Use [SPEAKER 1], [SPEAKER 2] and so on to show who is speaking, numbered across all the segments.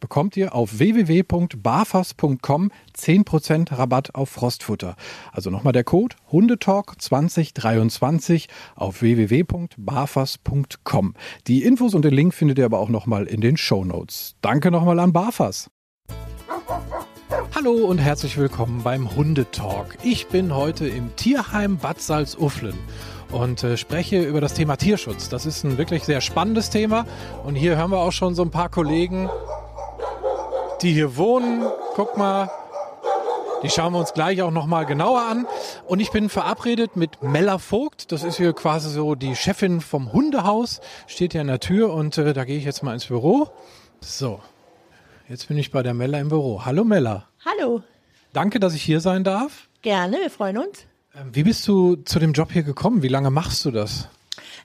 [SPEAKER 1] bekommt ihr auf www.barfas.com 10% Rabatt auf Frostfutter. Also nochmal der Code Hundetalk 2023 auf www.barfas.com. Die Infos und den Link findet ihr aber auch nochmal in den Show Notes. Danke nochmal an Barfas. Hallo und herzlich willkommen beim Hundetalk. Ich bin heute im Tierheim Bad Salzuflen und äh, spreche über das Thema Tierschutz. Das ist ein wirklich sehr spannendes Thema und hier hören wir auch schon so ein paar Kollegen, die hier wohnen. Guck mal, die schauen wir uns gleich auch nochmal genauer an. Und ich bin verabredet mit Mella Vogt. Das ist hier quasi so die Chefin vom Hundehaus. Steht hier in der Tür und äh, da gehe ich jetzt mal ins Büro. So, jetzt bin ich bei der Mella im Büro. Hallo Mella.
[SPEAKER 2] Hallo.
[SPEAKER 1] Danke, dass ich hier sein darf.
[SPEAKER 2] Gerne, wir freuen uns.
[SPEAKER 1] Ähm, wie bist du zu dem Job hier gekommen? Wie lange machst du das?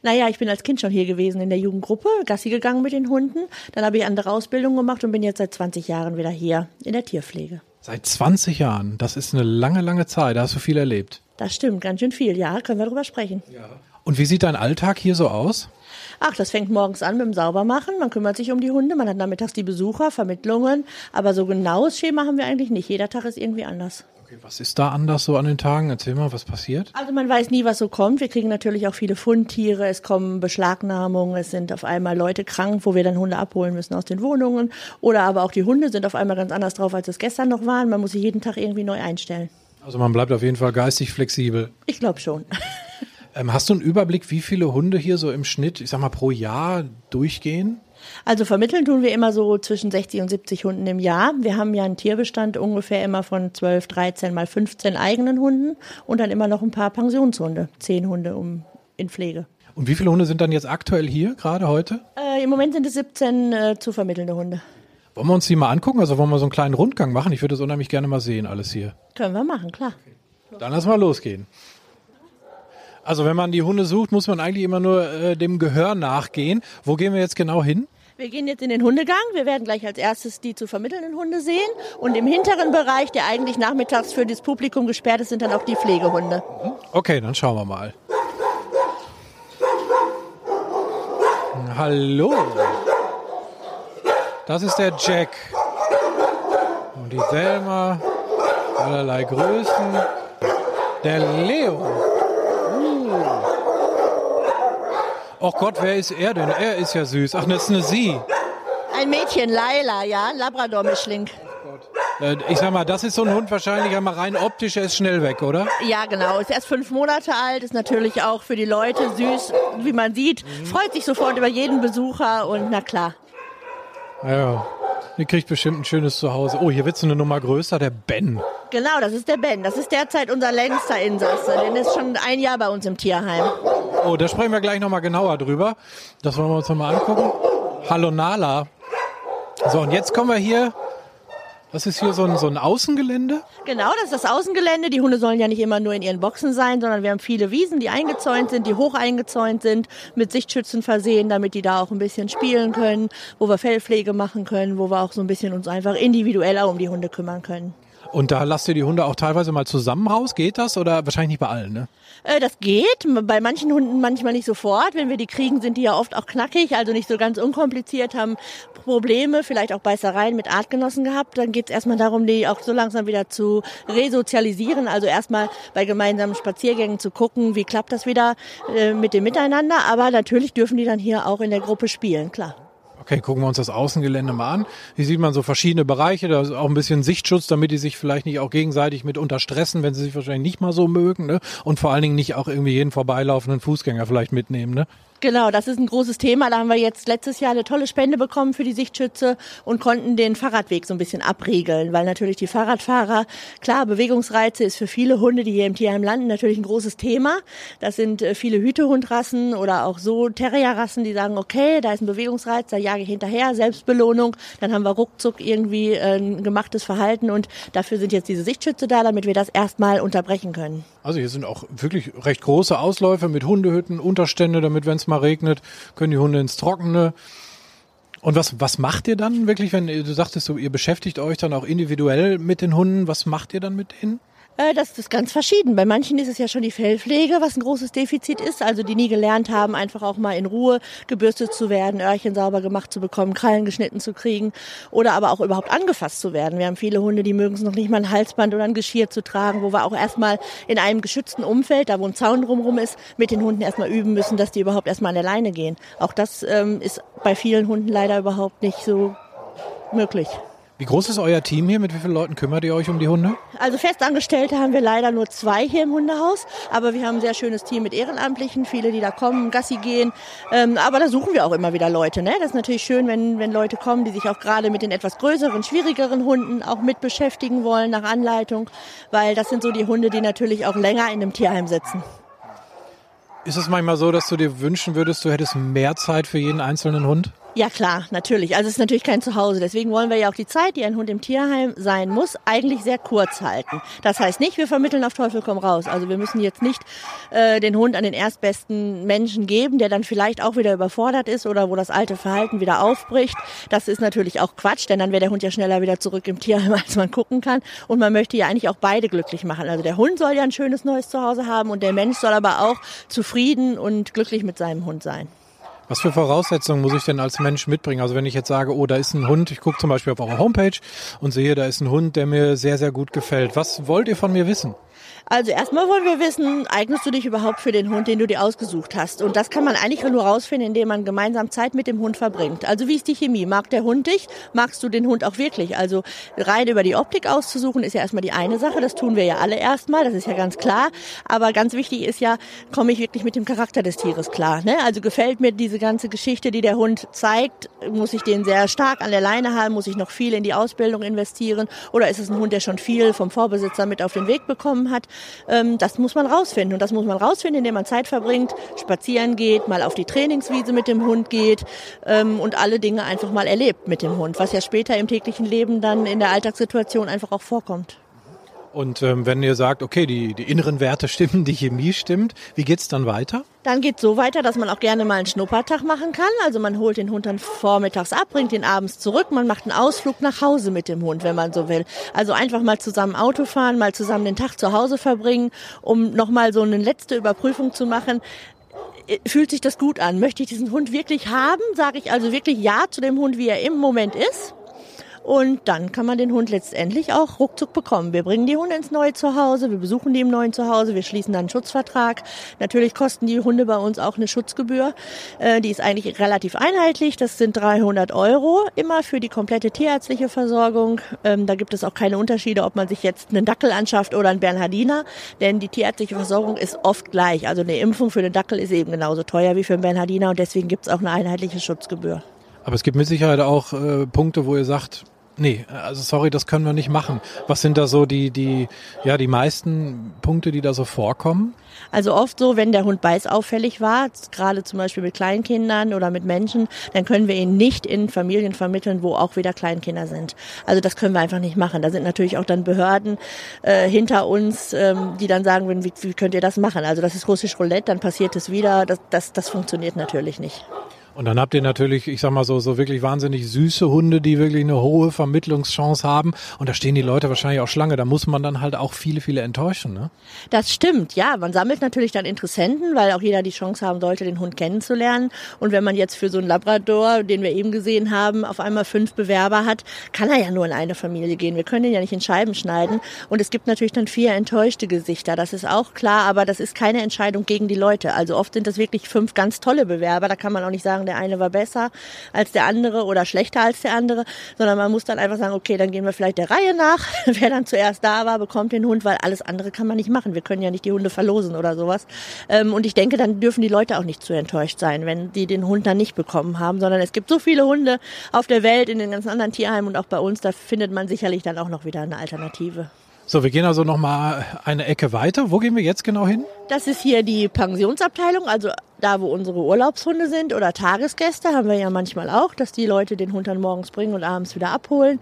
[SPEAKER 2] Naja, ich bin als Kind schon hier gewesen in der Jugendgruppe, Gassi gegangen mit den Hunden. Dann habe ich andere Ausbildung gemacht und bin jetzt seit 20 Jahren wieder hier in der Tierpflege.
[SPEAKER 1] Seit 20 Jahren, das ist eine lange, lange Zeit. Da hast du viel erlebt.
[SPEAKER 2] Das stimmt, ganz schön viel. Ja, können wir darüber sprechen. Ja.
[SPEAKER 1] Und wie sieht dein Alltag hier so aus?
[SPEAKER 2] Ach, das fängt morgens an mit dem Saubermachen. Man kümmert sich um die Hunde. Man hat nachmittags die Besucher, Vermittlungen. Aber so genaues Schema haben wir eigentlich nicht. Jeder Tag ist irgendwie anders.
[SPEAKER 1] Okay, was ist da anders so an den Tagen? Erzähl mal, was passiert?
[SPEAKER 2] Also man weiß nie, was so kommt. Wir kriegen natürlich auch viele Fundtiere, es kommen Beschlagnahmungen, es sind auf einmal Leute krank, wo wir dann Hunde abholen müssen aus den Wohnungen. Oder aber auch die Hunde sind auf einmal ganz anders drauf, als es gestern noch waren. Man muss sich jeden Tag irgendwie neu einstellen.
[SPEAKER 1] Also man bleibt auf jeden Fall geistig flexibel.
[SPEAKER 2] Ich glaube schon.
[SPEAKER 1] Ähm, hast du einen Überblick, wie viele Hunde hier so im Schnitt, ich sag mal, pro Jahr durchgehen?
[SPEAKER 2] Also vermitteln tun wir immer so zwischen 60 und 70 Hunden im Jahr. Wir haben ja einen Tierbestand ungefähr immer von 12, 13 mal 15 eigenen Hunden und dann immer noch ein paar Pensionshunde, zehn Hunde um, in Pflege.
[SPEAKER 1] Und wie viele Hunde sind dann jetzt aktuell hier, gerade heute?
[SPEAKER 2] Äh, Im Moment sind es 17 äh, zu vermittelnde Hunde.
[SPEAKER 1] Wollen wir uns die mal angucken? Also wollen wir so einen kleinen Rundgang machen? Ich würde das unheimlich gerne mal sehen, alles hier.
[SPEAKER 2] Können wir machen, klar.
[SPEAKER 1] Dann lass mal losgehen. Also wenn man die Hunde sucht, muss man eigentlich immer nur äh, dem Gehör nachgehen. Wo gehen wir jetzt genau hin?
[SPEAKER 2] Wir gehen jetzt in den Hundegang. Wir werden gleich als erstes die zu vermittelnden Hunde sehen. Und im hinteren Bereich, der eigentlich nachmittags für das Publikum gesperrt ist, sind dann auch die Pflegehunde.
[SPEAKER 1] Okay, dann schauen wir mal. Hallo. Das ist der Jack. Und die Selma. Allerlei Größen. Der Leo. Oh Gott, wer ist er denn? Er ist ja süß. Ach, das ist eine Sie.
[SPEAKER 2] Ein Mädchen, Laila, ja, Labrador-Mischling.
[SPEAKER 1] Äh, ich sag mal, das ist so ein Hund wahrscheinlich einmal rein optisch, er ist schnell weg, oder?
[SPEAKER 2] Ja, genau. Ist erst fünf Monate alt, ist natürlich auch für die Leute süß, wie man sieht. Mhm. Freut sich sofort über jeden Besucher und na klar.
[SPEAKER 1] Ja, die kriegt bestimmt ein schönes Zuhause. Oh, hier wird so eine Nummer größer, der Ben.
[SPEAKER 2] Genau, das ist der Ben. Das ist derzeit unser längster Insasse. Der ist schon ein Jahr bei uns im Tierheim.
[SPEAKER 1] Oh, da sprechen wir gleich nochmal genauer drüber. Das wollen wir uns nochmal angucken. Hallo Nala. So, und jetzt kommen wir hier das ist hier so ein, so ein Außengelände?
[SPEAKER 2] Genau, das ist das Außengelände. Die Hunde sollen ja nicht immer nur in ihren Boxen sein, sondern wir haben viele Wiesen, die eingezäunt sind, die hoch eingezäunt sind, mit Sichtschützen versehen, damit die da auch ein bisschen spielen können, wo wir Fellpflege machen können, wo wir auch so ein bisschen uns einfach individueller um die Hunde kümmern können.
[SPEAKER 1] Und da lasst ihr die Hunde auch teilweise mal zusammen raus? Geht das? Oder wahrscheinlich nicht bei allen, ne?
[SPEAKER 2] Äh, das geht. Bei manchen Hunden manchmal nicht sofort. Wenn wir die kriegen, sind die ja oft auch knackig, also nicht so ganz unkompliziert, haben Probleme, vielleicht auch Beißereien mit Artgenossen gehabt. Dann geht es erstmal darum, die auch so langsam wieder zu resozialisieren. Also erstmal bei gemeinsamen Spaziergängen zu gucken, wie klappt das wieder äh, mit dem Miteinander. Aber natürlich dürfen die dann hier auch in der Gruppe spielen, klar.
[SPEAKER 1] Okay, gucken wir uns das Außengelände mal an. Hier sieht man so verschiedene Bereiche, da ist auch ein bisschen Sichtschutz, damit die sich vielleicht nicht auch gegenseitig mit unterstressen, wenn sie sich wahrscheinlich nicht mal so mögen, ne? Und vor allen Dingen nicht auch irgendwie jeden vorbeilaufenden Fußgänger vielleicht mitnehmen, ne?
[SPEAKER 2] Genau, das ist ein großes Thema. Da haben wir jetzt letztes Jahr eine tolle Spende bekommen für die Sichtschütze und konnten den Fahrradweg so ein bisschen abriegeln, weil natürlich die Fahrradfahrer, klar, Bewegungsreize ist für viele Hunde, die hier im Tierheim landen, natürlich ein großes Thema. Das sind äh, viele Hütehundrassen oder auch so Terrierrassen, die sagen, okay, da ist ein Bewegungsreiz, da jage ich hinterher, Selbstbelohnung, dann haben wir ruckzuck irgendwie ein gemachtes Verhalten und dafür sind jetzt diese Sichtschütze da, damit wir das erstmal unterbrechen können.
[SPEAKER 1] Also hier sind auch wirklich recht große Ausläufe mit Hundehütten, Unterstände, damit wenn es mal regnet, können die Hunde ins Trockene. Und was, was macht ihr dann wirklich, wenn du sagtest, so, ihr beschäftigt euch dann auch individuell mit den Hunden? Was macht ihr dann mit denen?
[SPEAKER 2] Äh, das ist ganz verschieden. Bei manchen ist es ja schon die Fellpflege, was ein großes Defizit ist. Also die nie gelernt haben, einfach auch mal in Ruhe gebürstet zu werden, Öhrchen sauber gemacht zu bekommen, Krallen geschnitten zu kriegen oder aber auch überhaupt angefasst zu werden. Wir haben viele Hunde, die mögen es noch nicht mal ein Halsband oder ein Geschirr zu tragen, wo wir auch erstmal in einem geschützten Umfeld, da wo ein Zaun drumherum ist, mit den Hunden erstmal üben müssen, dass die überhaupt erstmal an der Leine gehen. Auch das ähm, ist bei vielen Hunden leider überhaupt nicht so möglich.
[SPEAKER 1] Wie groß ist euer Team hier? Mit wie vielen Leuten kümmert ihr euch um die Hunde?
[SPEAKER 2] Also Festangestellte haben wir leider nur zwei hier im Hundehaus, aber wir haben ein sehr schönes Team mit Ehrenamtlichen, viele, die da kommen, Gassi gehen. Ähm, aber da suchen wir auch immer wieder Leute. Ne? Das ist natürlich schön, wenn, wenn Leute kommen, die sich auch gerade mit den etwas größeren, schwierigeren Hunden auch mit beschäftigen wollen nach Anleitung, weil das sind so die Hunde, die natürlich auch länger in einem Tierheim sitzen.
[SPEAKER 1] Ist es manchmal so, dass du dir wünschen würdest, du hättest mehr Zeit für jeden einzelnen Hund?
[SPEAKER 2] Ja klar, natürlich. Also es ist natürlich kein Zuhause. Deswegen wollen wir ja auch die Zeit, die ein Hund im Tierheim sein muss, eigentlich sehr kurz halten. Das heißt nicht, wir vermitteln auf Teufel komm raus. Also wir müssen jetzt nicht äh, den Hund an den erstbesten Menschen geben, der dann vielleicht auch wieder überfordert ist oder wo das alte Verhalten wieder aufbricht. Das ist natürlich auch Quatsch, denn dann wäre der Hund ja schneller wieder zurück im Tierheim, als man gucken kann. Und man möchte ja eigentlich auch beide glücklich machen. Also der Hund soll ja ein schönes neues Zuhause haben und der Mensch soll aber auch zufrieden und glücklich mit seinem Hund sein.
[SPEAKER 1] Was für Voraussetzungen muss ich denn als Mensch mitbringen? Also wenn ich jetzt sage, oh, da ist ein Hund, ich gucke zum Beispiel auf eurer Homepage und sehe, da ist ein Hund, der mir sehr, sehr gut gefällt. Was wollt ihr von mir wissen?
[SPEAKER 2] Also erstmal wollen wir wissen, eignest du dich überhaupt für den Hund, den du dir ausgesucht hast? Und das kann man eigentlich nur rausfinden, indem man gemeinsam Zeit mit dem Hund verbringt. Also wie ist die Chemie? Mag der Hund dich? Magst du den Hund auch wirklich? Also rein über die Optik auszusuchen ist ja erstmal die eine Sache. Das tun wir ja alle erstmal. Das ist ja ganz klar. Aber ganz wichtig ist ja, komme ich wirklich mit dem Charakter des Tieres klar? Ne? Also gefällt mir diese ganze Geschichte, die der Hund zeigt? Muss ich den sehr stark an der Leine haben? Muss ich noch viel in die Ausbildung investieren? Oder ist es ein Hund, der schon viel vom Vorbesitzer mit auf den Weg bekommen hat? Ähm, das muss man rausfinden. Und das muss man rausfinden, indem man Zeit verbringt, spazieren geht, mal auf die Trainingswiese mit dem Hund geht ähm, und alle Dinge einfach mal erlebt mit dem Hund, was ja später im täglichen Leben dann in der Alltagssituation einfach auch vorkommt.
[SPEAKER 1] Und ähm, wenn ihr sagt, okay, die, die inneren Werte stimmen, die Chemie stimmt, wie geht's dann weiter?
[SPEAKER 2] Dann geht's so weiter, dass man auch gerne mal einen Schnuppertag machen kann. Also man holt den Hund dann vormittags ab, bringt ihn abends zurück. Man macht einen Ausflug nach Hause mit dem Hund, wenn man so will. Also einfach mal zusammen Auto fahren, mal zusammen den Tag zu Hause verbringen, um nochmal so eine letzte Überprüfung zu machen äh, fühlt sich das gut an? Möchte ich diesen Hund wirklich haben? Sage ich also wirklich Ja zu dem Hund, wie er im Moment ist? Und dann kann man den Hund letztendlich auch ruckzuck bekommen. Wir bringen die Hunde ins neue Zuhause, wir besuchen die im neuen Zuhause, wir schließen dann einen Schutzvertrag. Natürlich kosten die Hunde bei uns auch eine Schutzgebühr. Äh, die ist eigentlich relativ einheitlich. Das sind 300 Euro immer für die komplette tierärztliche Versorgung. Ähm, da gibt es auch keine Unterschiede, ob man sich jetzt einen Dackel anschafft oder einen Bernhardiner, denn die tierärztliche Versorgung ist oft gleich. Also eine Impfung für den Dackel ist eben genauso teuer wie für einen Bernhardiner und deswegen gibt es auch eine einheitliche Schutzgebühr.
[SPEAKER 1] Aber es gibt mit Sicherheit auch äh, Punkte, wo ihr sagt, Nee, also sorry, das können wir nicht machen. Was sind da so die, die, ja, die meisten Punkte, die da so vorkommen?
[SPEAKER 2] Also oft so, wenn der Hund beißauffällig war, gerade zum Beispiel mit Kleinkindern oder mit Menschen, dann können wir ihn nicht in Familien vermitteln, wo auch wieder Kleinkinder sind. Also das können wir einfach nicht machen. Da sind natürlich auch dann Behörden äh, hinter uns, ähm, die dann sagen, wie, wie könnt ihr das machen? Also das ist russisch Roulette, dann passiert es wieder. Das, das, das funktioniert natürlich nicht.
[SPEAKER 1] Und dann habt ihr natürlich, ich sag mal so, so wirklich wahnsinnig süße Hunde, die wirklich eine hohe Vermittlungschance haben. Und da stehen die Leute wahrscheinlich auch Schlange. Da muss man dann halt auch viele, viele enttäuschen, ne?
[SPEAKER 2] Das stimmt, ja. Man sammelt natürlich dann Interessenten, weil auch jeder die Chance haben sollte, den Hund kennenzulernen. Und wenn man jetzt für so einen Labrador, den wir eben gesehen haben, auf einmal fünf Bewerber hat, kann er ja nur in eine Familie gehen. Wir können ihn ja nicht in Scheiben schneiden. Und es gibt natürlich dann vier enttäuschte Gesichter. Das ist auch klar, aber das ist keine Entscheidung gegen die Leute. Also oft sind das wirklich fünf ganz tolle Bewerber. Da kann man auch nicht sagen, sagen, der eine war besser als der andere oder schlechter als der andere, sondern man muss dann einfach sagen, okay, dann gehen wir vielleicht der Reihe nach. Wer dann zuerst da war, bekommt den Hund, weil alles andere kann man nicht machen. Wir können ja nicht die Hunde verlosen oder sowas. Ähm, und ich denke, dann dürfen die Leute auch nicht zu enttäuscht sein, wenn die den Hund dann nicht bekommen haben, sondern es gibt so viele Hunde auf der Welt, in den ganzen anderen Tierheimen und auch bei uns, da findet man sicherlich dann auch noch wieder eine Alternative.
[SPEAKER 1] So, wir gehen also noch mal eine Ecke weiter. Wo gehen wir jetzt genau hin?
[SPEAKER 2] Das ist hier die Pensionsabteilung, also da, wo unsere Urlaubshunde sind oder Tagesgäste, haben wir ja manchmal auch, dass die Leute den Hund dann morgens bringen und abends wieder abholen.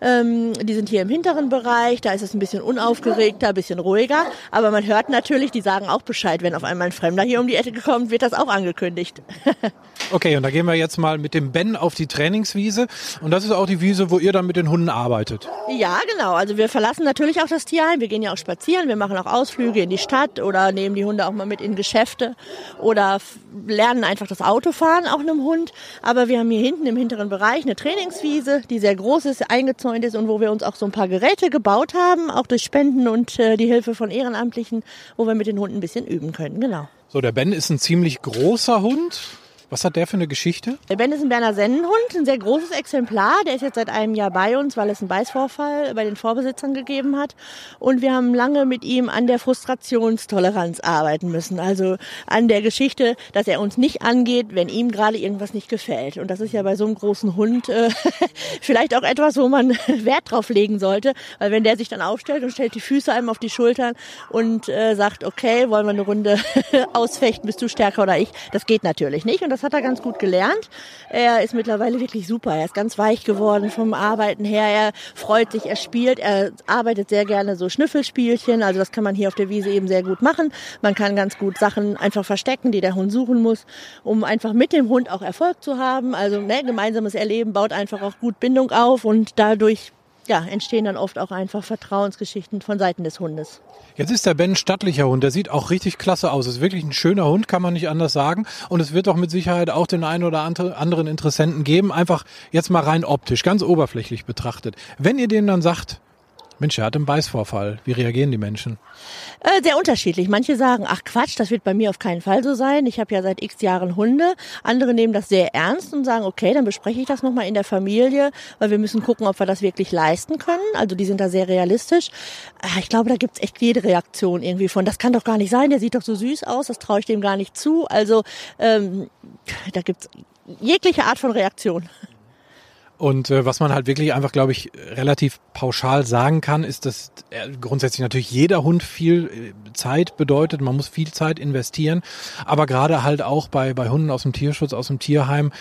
[SPEAKER 2] Ähm, die sind hier im hinteren Bereich, da ist es ein bisschen unaufgeregter, ein bisschen ruhiger. Aber man hört natürlich, die sagen auch Bescheid, wenn auf einmal ein Fremder hier um die Ecke kommt, wird das auch angekündigt.
[SPEAKER 1] okay, und da gehen wir jetzt mal mit dem Ben auf die Trainingswiese. Und das ist auch die Wiese, wo ihr dann mit den Hunden arbeitet.
[SPEAKER 2] Ja, genau. Also wir verlassen natürlich auch das Tierheim. Wir gehen ja auch spazieren. Wir machen auch Ausflüge in die Stadt oder nehmen die Hunde auch mal mit in Geschäfte oder lernen einfach das Autofahren auch einem Hund. Aber wir haben hier hinten im hinteren Bereich eine Trainingswiese, die sehr groß ist, eingezäunt ist und wo wir uns auch so ein paar Geräte gebaut haben, auch durch Spenden und äh, die Hilfe von Ehrenamtlichen, wo wir mit den Hunden ein bisschen üben können. Genau.
[SPEAKER 1] So, der Ben ist ein ziemlich großer Hund. Was hat der für eine Geschichte?
[SPEAKER 2] Der Ben ist ein Berner Sennenhund, ein sehr großes Exemplar. Der ist jetzt seit einem Jahr bei uns, weil es einen Beißvorfall bei den Vorbesitzern gegeben hat. Und wir haben lange mit ihm an der Frustrationstoleranz arbeiten müssen. Also an der Geschichte, dass er uns nicht angeht, wenn ihm gerade irgendwas nicht gefällt. Und das ist ja bei so einem großen Hund äh, vielleicht auch etwas, wo man Wert drauf legen sollte. Weil wenn der sich dann aufstellt und stellt die Füße einem auf die Schultern und äh, sagt, okay, wollen wir eine Runde ausfechten, bist du stärker oder ich, das geht natürlich nicht. Und das hat er ganz gut gelernt. Er ist mittlerweile wirklich super. Er ist ganz weich geworden vom Arbeiten her. Er freut sich, er spielt, er arbeitet sehr gerne so Schnüffelspielchen. Also das kann man hier auf der Wiese eben sehr gut machen. Man kann ganz gut Sachen einfach verstecken, die der Hund suchen muss, um einfach mit dem Hund auch Erfolg zu haben. Also ne, gemeinsames Erleben baut einfach auch gut Bindung auf und dadurch ja, entstehen dann oft auch einfach Vertrauensgeschichten von Seiten des Hundes.
[SPEAKER 1] Jetzt ist der Ben ein stattlicher Hund. Der sieht auch richtig klasse aus. Ist wirklich ein schöner Hund, kann man nicht anders sagen. Und es wird doch mit Sicherheit auch den einen oder anderen Interessenten geben. Einfach jetzt mal rein optisch, ganz oberflächlich betrachtet. Wenn ihr dem dann sagt, Mensch, er hat einen Beißvorfall. Wie reagieren die Menschen?
[SPEAKER 2] Äh, sehr unterschiedlich. Manche sagen, ach Quatsch, das wird bei mir auf keinen Fall so sein. Ich habe ja seit x Jahren Hunde. Andere nehmen das sehr ernst und sagen, okay, dann bespreche ich das nochmal in der Familie, weil wir müssen gucken, ob wir das wirklich leisten können. Also die sind da sehr realistisch. Äh, ich glaube, da gibt's echt jede Reaktion irgendwie von, das kann doch gar nicht sein, der sieht doch so süß aus, das traue ich dem gar nicht zu. Also ähm, da gibt's jegliche Art von Reaktion.
[SPEAKER 1] Und äh, was man halt wirklich einfach, glaube ich, relativ pauschal sagen kann, ist, dass äh, grundsätzlich natürlich jeder Hund viel äh, Zeit bedeutet. Man muss viel Zeit investieren. Aber gerade halt auch bei, bei Hunden aus dem Tierschutz, aus dem Tierheim,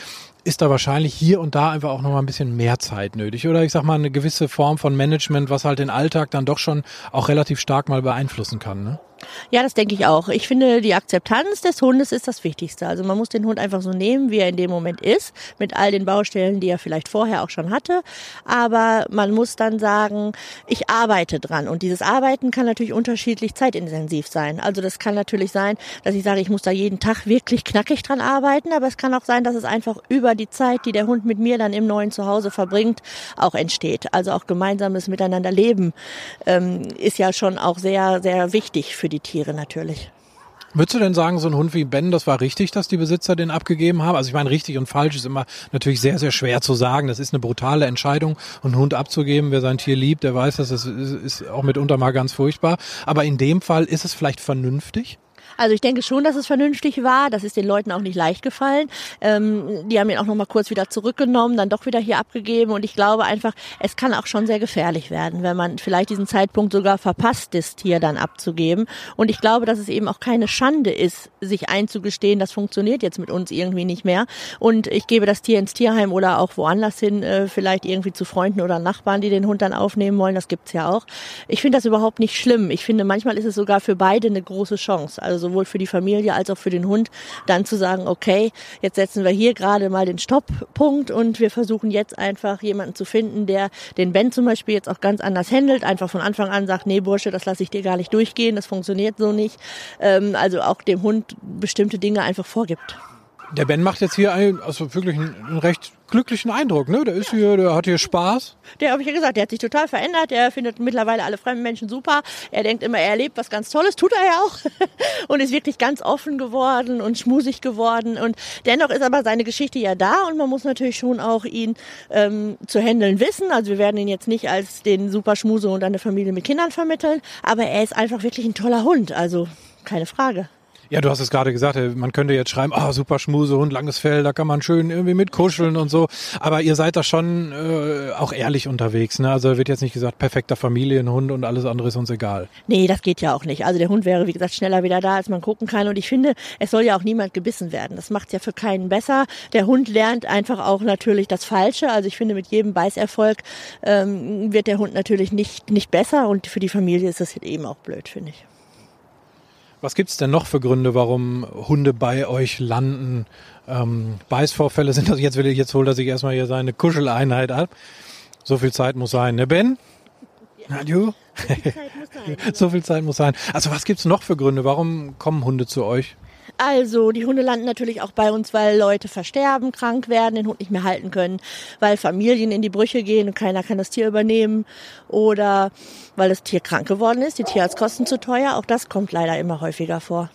[SPEAKER 1] ist da wahrscheinlich hier und da einfach auch noch mal ein bisschen mehr Zeit nötig. Oder ich sag mal, eine gewisse Form von Management, was halt den Alltag dann doch schon auch relativ stark mal beeinflussen kann. Ne?
[SPEAKER 2] Ja, das denke ich auch. Ich finde, die Akzeptanz des Hundes ist das Wichtigste. Also man muss den Hund einfach so nehmen, wie er in dem Moment ist, mit all den Baustellen, die er vielleicht vorher auch schon hatte. Aber man muss dann sagen, ich arbeite dran. Und dieses Arbeiten kann natürlich unterschiedlich zeitintensiv sein. Also das kann natürlich sein, dass ich sage, ich muss da jeden Tag wirklich knackig dran arbeiten. Aber es kann auch sein, dass es einfach über die Zeit, die der Hund mit mir dann im neuen Zuhause verbringt, auch entsteht. Also auch gemeinsames Miteinander leben ähm, ist ja schon auch sehr, sehr wichtig für die Tiere natürlich.
[SPEAKER 1] Würdest du denn sagen, so ein Hund wie Ben, das war richtig, dass die Besitzer den abgegeben haben? Also ich meine, richtig und falsch ist immer natürlich sehr, sehr schwer zu sagen. Das ist eine brutale Entscheidung, einen Hund abzugeben. Wer sein Tier liebt, der weiß, dass das ist auch mitunter mal ganz furchtbar. Aber in dem Fall ist es vielleicht vernünftig?
[SPEAKER 2] Also ich denke schon, dass es vernünftig war. Das ist den Leuten auch nicht leicht gefallen. Ähm, die haben ihn auch noch mal kurz wieder zurückgenommen, dann doch wieder hier abgegeben. Und ich glaube einfach, es kann auch schon sehr gefährlich werden, wenn man vielleicht diesen Zeitpunkt sogar verpasst ist, hier dann abzugeben. Und ich glaube, dass es eben auch keine Schande ist, sich einzugestehen, das funktioniert jetzt mit uns irgendwie nicht mehr. Und ich gebe das Tier ins Tierheim oder auch woanders hin, äh, vielleicht irgendwie zu Freunden oder Nachbarn, die den Hund dann aufnehmen wollen. Das gibt's ja auch. Ich finde das überhaupt nicht schlimm. Ich finde, manchmal ist es sogar für beide eine große Chance. Also sowohl für die Familie als auch für den Hund, dann zu sagen, okay, jetzt setzen wir hier gerade mal den Stopppunkt und wir versuchen jetzt einfach jemanden zu finden, der den Ben zum Beispiel jetzt auch ganz anders handelt, einfach von Anfang an sagt, nee Bursche, das lasse ich dir gar nicht durchgehen, das funktioniert so nicht. Ähm, also auch dem Hund bestimmte Dinge einfach vorgibt.
[SPEAKER 1] Der Ben macht jetzt hier einen, also wirklich einen, einen recht glücklichen Eindruck, ne? Der ist hier, der hat hier Spaß.
[SPEAKER 2] Der habe ich ja gesagt, der hat sich total verändert. Er findet mittlerweile alle fremden Menschen super. Er denkt immer, er erlebt was ganz Tolles, tut er ja auch. und ist wirklich ganz offen geworden und schmusig geworden. Und dennoch ist aber seine Geschichte ja da und man muss natürlich schon auch ihn ähm, zu handeln wissen. Also wir werden ihn jetzt nicht als den super Schmuse und eine Familie mit Kindern vermitteln, aber er ist einfach wirklich ein toller Hund. Also keine Frage.
[SPEAKER 1] Ja, du hast es gerade gesagt, äh, man könnte jetzt schreiben, ah, oh, super Schmusehund, langes Fell, da kann man schön irgendwie mit kuscheln und so. Aber ihr seid da schon äh, auch ehrlich unterwegs, ne? Also wird jetzt nicht gesagt, perfekter Familienhund und alles andere ist uns egal.
[SPEAKER 2] Nee, das geht ja auch nicht. Also der Hund wäre, wie gesagt, schneller wieder da, als man gucken kann. Und ich finde, es soll ja auch niemand gebissen werden. Das macht ja für keinen besser. Der Hund lernt einfach auch natürlich das Falsche. Also ich finde, mit jedem Beißerfolg ähm, wird der Hund natürlich nicht, nicht besser. Und für die Familie ist das eben auch blöd, finde ich.
[SPEAKER 1] Was gibt's denn noch für Gründe, warum Hunde bei euch landen? Ähm, Beißvorfälle sind das, jetzt will ich, jetzt holt er sich erstmal hier seine Kuscheleinheit ab. So viel Zeit muss sein, ne Ben? Ja. Nadju? So viel Zeit muss sein. so viel Zeit muss sein. Also was gibt's noch für Gründe? Warum kommen Hunde zu euch?
[SPEAKER 2] Also, die Hunde landen natürlich auch bei uns, weil Leute versterben, krank werden, den Hund nicht mehr halten können, weil Familien in die Brüche gehen und keiner kann das Tier übernehmen oder weil das Tier krank geworden ist, die Tierarztkosten zu teuer. Auch das kommt leider immer häufiger vor.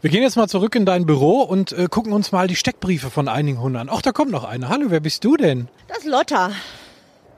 [SPEAKER 1] Wir gehen jetzt mal zurück in dein Büro und äh, gucken uns mal die Steckbriefe von einigen Hunden an. Ach, da kommt noch eine. Hallo, wer bist du denn?
[SPEAKER 2] Das ist Lotta.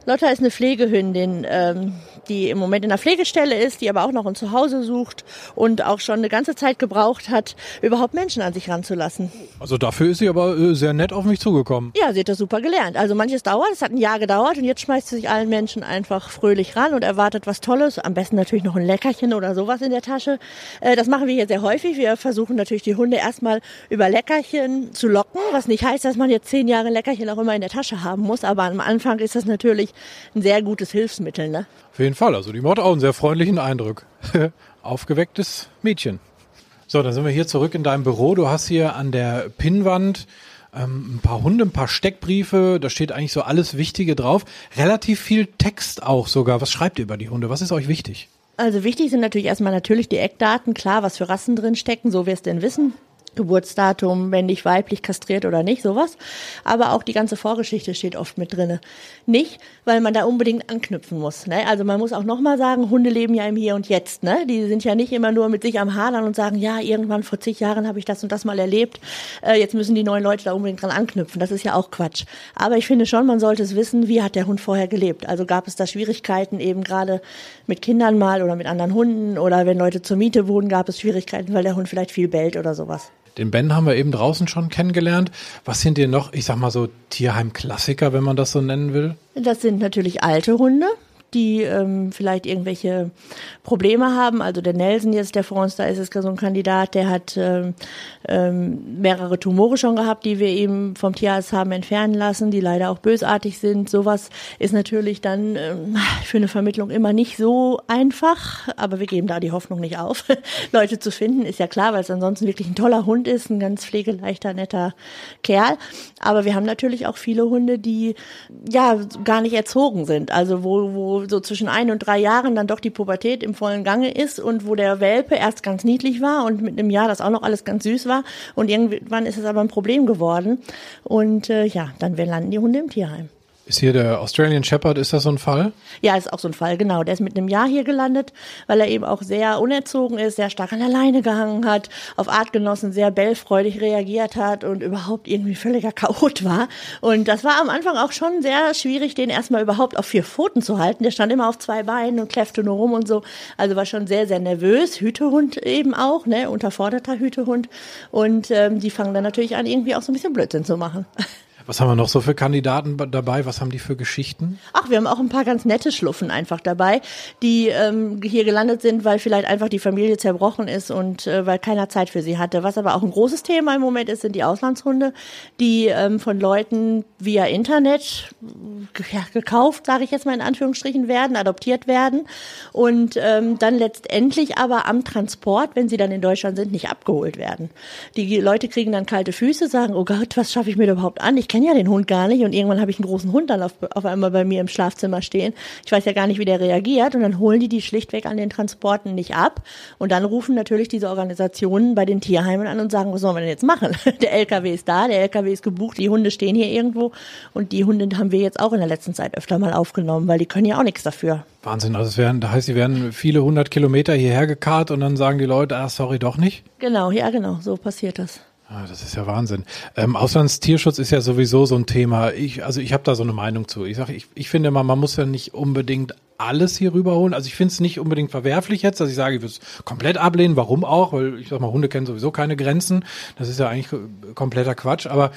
[SPEAKER 2] Lotta ist eine Pflegehündin, ähm, die im Moment in der Pflegestelle ist, die aber auch noch ein Zuhause sucht und auch schon eine ganze Zeit gebraucht hat, überhaupt Menschen an sich ranzulassen.
[SPEAKER 1] Also dafür ist sie aber äh, sehr nett auf mich zugekommen.
[SPEAKER 2] Ja, sie hat das super gelernt. Also manches dauert, es hat ein Jahr gedauert und jetzt schmeißt sie sich allen Menschen einfach fröhlich ran und erwartet was Tolles. Am besten natürlich noch ein Leckerchen oder sowas in der Tasche. Äh, das machen wir hier sehr häufig. Wir versuchen natürlich die Hunde erstmal über Leckerchen zu locken, was nicht heißt, dass man jetzt zehn Jahre Leckerchen auch immer in der Tasche haben muss. Aber am Anfang ist das natürlich ein sehr gutes Hilfsmittel. Ne?
[SPEAKER 1] Auf jeden Fall. Also die macht auch einen sehr freundlichen Eindruck. Aufgewecktes Mädchen. So, dann sind wir hier zurück in deinem Büro. Du hast hier an der Pinnwand ähm, ein paar Hunde, ein paar Steckbriefe. Da steht eigentlich so alles Wichtige drauf. Relativ viel Text auch sogar. Was schreibt ihr über die Hunde? Was ist euch wichtig?
[SPEAKER 2] Also wichtig sind natürlich erstmal natürlich die Eckdaten, klar, was für Rassen drin stecken, so wir es denn wissen. Geburtsdatum, männlich, weiblich, kastriert oder nicht, sowas. Aber auch die ganze Vorgeschichte steht oft mit drinne. Nicht, weil man da unbedingt anknüpfen muss. Ne? Also man muss auch nochmal sagen, Hunde leben ja im Hier und Jetzt. Ne? Die sind ja nicht immer nur mit sich am Hadern und sagen, ja, irgendwann vor zig Jahren habe ich das und das mal erlebt. Äh, jetzt müssen die neuen Leute da unbedingt dran anknüpfen. Das ist ja auch Quatsch. Aber ich finde schon, man sollte es wissen, wie hat der Hund vorher gelebt. Also gab es da Schwierigkeiten eben gerade mit Kindern mal oder mit anderen Hunden oder wenn Leute zur Miete wohnen, gab es Schwierigkeiten, weil der Hund vielleicht viel bellt oder sowas.
[SPEAKER 1] Den Ben haben wir eben draußen schon kennengelernt. Was sind dir noch, ich sag mal so, Tierheim-Klassiker, wenn man das so nennen will?
[SPEAKER 2] Das sind natürlich alte Hunde die ähm, vielleicht irgendwelche Probleme haben. Also der Nelson jetzt, der vor uns da ist, ist so ein Kandidat, der hat ähm, ähm, mehrere Tumore schon gehabt, die wir ihm vom Tierarzt haben entfernen lassen, die leider auch bösartig sind. Sowas ist natürlich dann ähm, für eine Vermittlung immer nicht so einfach, aber wir geben da die Hoffnung nicht auf. Leute zu finden, ist ja klar, weil es ansonsten wirklich ein toller Hund ist, ein ganz pflegeleichter, netter Kerl. Aber wir haben natürlich auch viele Hunde, die ja gar nicht erzogen sind. Also wo, so zwischen ein und drei Jahren dann doch die Pubertät im vollen Gange ist und wo der Welpe erst ganz niedlich war und mit einem Jahr das auch noch alles ganz süß war und irgendwann ist es aber ein Problem geworden und äh, ja, dann landen die Hunde im Tierheim.
[SPEAKER 1] Ist hier der Australian Shepherd, ist das so ein Fall?
[SPEAKER 2] Ja, ist auch so ein Fall, genau. Der ist mit einem Jahr hier gelandet, weil er eben auch sehr unerzogen ist, sehr stark an der Leine gehangen hat, auf Artgenossen sehr bellfreudig reagiert hat und überhaupt irgendwie völliger Chaot war. Und das war am Anfang auch schon sehr schwierig, den erstmal überhaupt auf vier Pfoten zu halten. Der stand immer auf zwei Beinen und kläffte nur rum und so. Also war schon sehr, sehr nervös. Hütehund eben auch, ne, unterforderter Hütehund. Und ähm, die fangen dann natürlich an, irgendwie auch so ein bisschen Blödsinn zu machen.
[SPEAKER 1] Was haben wir noch so für Kandidaten dabei? Was haben die für Geschichten?
[SPEAKER 2] Ach, wir haben auch ein paar ganz nette Schluffen einfach dabei, die ähm, hier gelandet sind, weil vielleicht einfach die Familie zerbrochen ist und äh, weil keiner Zeit für sie hatte. Was aber auch ein großes Thema im Moment ist, sind die Auslandshunde, die ähm, von Leuten via Internet ja, gekauft, sage ich jetzt mal in Anführungsstrichen, werden, adoptiert werden und ähm, dann letztendlich aber am Transport, wenn sie dann in Deutschland sind, nicht abgeholt werden. Die Leute kriegen dann kalte Füße, sagen, oh Gott, was schaffe ich mir überhaupt an? Ich kenne kenne ja den Hund gar nicht und irgendwann habe ich einen großen Hund dann auf, auf einmal bei mir im Schlafzimmer stehen. Ich weiß ja gar nicht, wie der reagiert und dann holen die die schlichtweg an den Transporten nicht ab und dann rufen natürlich diese Organisationen bei den Tierheimen an und sagen, was sollen wir denn jetzt machen? Der LKW ist da, der LKW ist gebucht, die Hunde stehen hier irgendwo und die Hunde haben wir jetzt auch in der letzten Zeit öfter mal aufgenommen, weil die können ja auch nichts dafür.
[SPEAKER 1] Wahnsinn, also es werden, da heißt, sie werden viele hundert Kilometer hierher gekarrt und dann sagen die Leute, ah, sorry, doch nicht?
[SPEAKER 2] Genau, ja genau, so passiert das.
[SPEAKER 1] Ah, das ist ja Wahnsinn. Ähm, Auslandstierschutz ist ja sowieso so ein Thema. Ich, also ich habe da so eine Meinung zu. Ich sage, ich, ich finde immer, man muss ja nicht unbedingt alles hier rüberholen. Also ich finde es nicht unbedingt verwerflich jetzt, dass ich sage, ich würde es komplett ablehnen. Warum auch? Weil ich sag mal, Hunde kennen sowieso keine Grenzen. Das ist ja eigentlich kompletter Quatsch. Aber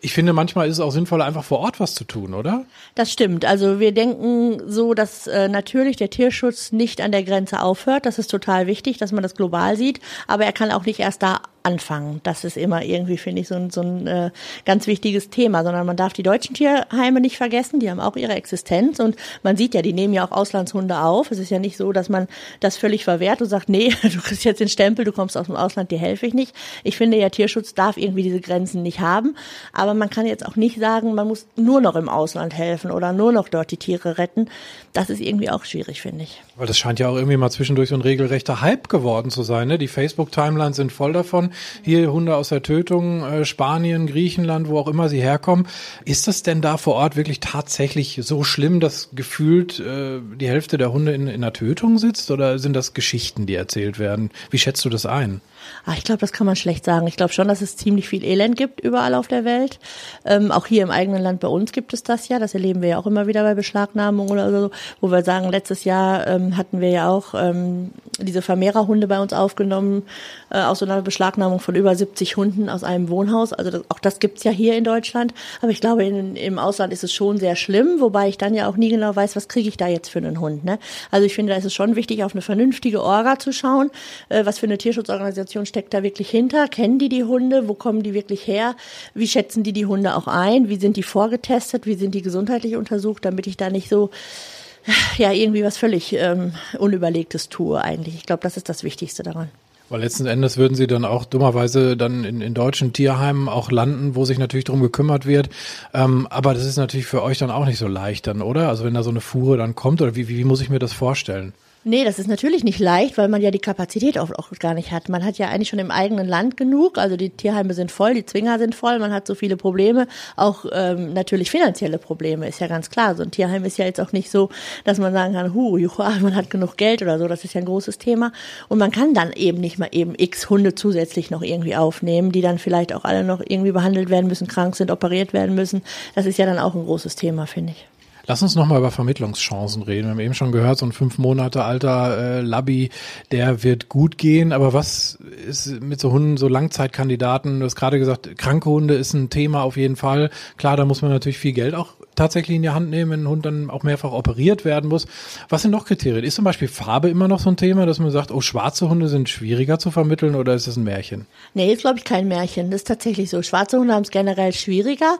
[SPEAKER 1] ich finde, manchmal ist es auch sinnvoll, einfach vor Ort was zu tun, oder?
[SPEAKER 2] Das stimmt. Also wir denken so, dass äh, natürlich der Tierschutz nicht an der Grenze aufhört. Das ist total wichtig, dass man das global sieht. Aber er kann auch nicht erst da anfangen. Das ist immer irgendwie, finde ich, so ein, so ein äh, ganz wichtiges Thema, sondern man darf die deutschen Tierheime nicht vergessen, die haben auch ihre Existenz und man sieht ja, die nehmen ja auch Auslandshunde auf. Es ist ja nicht so, dass man das völlig verwehrt und sagt, nee, du kriegst jetzt den Stempel, du kommst aus dem Ausland, dir helfe ich nicht. Ich finde ja, Tierschutz darf irgendwie diese Grenzen nicht haben, aber man kann jetzt auch nicht sagen, man muss nur noch im Ausland helfen oder nur noch dort die Tiere retten. Das ist irgendwie auch schwierig, finde ich.
[SPEAKER 1] Weil das scheint ja auch irgendwie mal zwischendurch so ein regelrechter Hype geworden zu sein. Ne? Die Facebook-Timelines sind voll davon. Hier Hunde aus der Tötung, äh, Spanien, Griechenland, wo auch immer sie herkommen. Ist das denn da vor Ort wirklich tatsächlich so schlimm, dass gefühlt äh, die Hälfte der Hunde in, in der Tötung sitzt? Oder sind das Geschichten, die erzählt werden? Wie schätzt du das ein?
[SPEAKER 2] Ach, ich glaube, das kann man schlecht sagen. Ich glaube schon, dass es ziemlich viel Elend gibt überall auf der Welt. Ähm, auch hier im eigenen Land bei uns gibt es das ja. Das erleben wir ja auch immer wieder bei Beschlagnahmungen oder so, wo wir sagen, letztes Jahr ähm, hatten wir ja auch ähm, diese Vermehrerhunde bei uns aufgenommen, äh, aus so einer Beschlagnahmung von über 70 Hunden aus einem Wohnhaus. Also das, auch das gibt's ja hier in Deutschland. Aber ich glaube, in, im Ausland ist es schon sehr schlimm, wobei ich dann ja auch nie genau weiß, was kriege ich da jetzt für einen Hund. Ne? Also ich finde, da ist es schon wichtig, auf eine vernünftige Orga zu schauen, äh, was für eine Tierschutzorganisation steckt da wirklich hinter? Kennen die die Hunde? Wo kommen die wirklich her? Wie schätzen die die Hunde auch ein? Wie sind die vorgetestet? Wie sind die gesundheitlich untersucht, damit ich da nicht so ja irgendwie was völlig ähm, unüberlegtes tue eigentlich. Ich glaube, das ist das Wichtigste daran.
[SPEAKER 1] Weil letzten Endes würden sie dann auch dummerweise dann in, in deutschen Tierheimen auch landen, wo sich natürlich drum gekümmert wird. Ähm, aber das ist natürlich für euch dann auch nicht so leicht dann, oder? Also wenn da so eine Fuhre dann kommt, oder wie, wie, wie muss ich mir das vorstellen?
[SPEAKER 2] Nee, das ist natürlich nicht leicht, weil man ja die Kapazität oft auch gar nicht hat. Man hat ja eigentlich schon im eigenen Land genug. Also die Tierheime sind voll, die Zwinger sind voll, man hat so viele Probleme. Auch ähm, natürlich finanzielle Probleme, ist ja ganz klar. So ein Tierheim ist ja jetzt auch nicht so, dass man sagen kann, hu, juha, man hat genug Geld oder so. Das ist ja ein großes Thema. Und man kann dann eben nicht mal eben x Hunde zusätzlich noch irgendwie aufnehmen, die dann vielleicht auch alle noch irgendwie behandelt werden müssen, krank sind, operiert werden müssen. Das ist ja dann auch ein großes Thema, finde ich.
[SPEAKER 1] Lass uns nochmal über Vermittlungschancen reden. Wir haben eben schon gehört, so ein fünf Monate alter äh, Labby, der wird gut gehen. Aber was ist mit so Hunden, so Langzeitkandidaten? Du hast gerade gesagt, kranke Hunde ist ein Thema auf jeden Fall. Klar, da muss man natürlich viel Geld auch tatsächlich in die Hand nehmen, wenn ein Hund dann auch mehrfach operiert werden muss. Was sind noch Kriterien? Ist zum Beispiel Farbe immer noch so ein Thema, dass man sagt, oh, schwarze Hunde sind schwieriger zu vermitteln oder ist das ein Märchen?
[SPEAKER 2] Nee, ist glaube ich kein Märchen. Das ist tatsächlich so. Schwarze Hunde haben es generell schwieriger.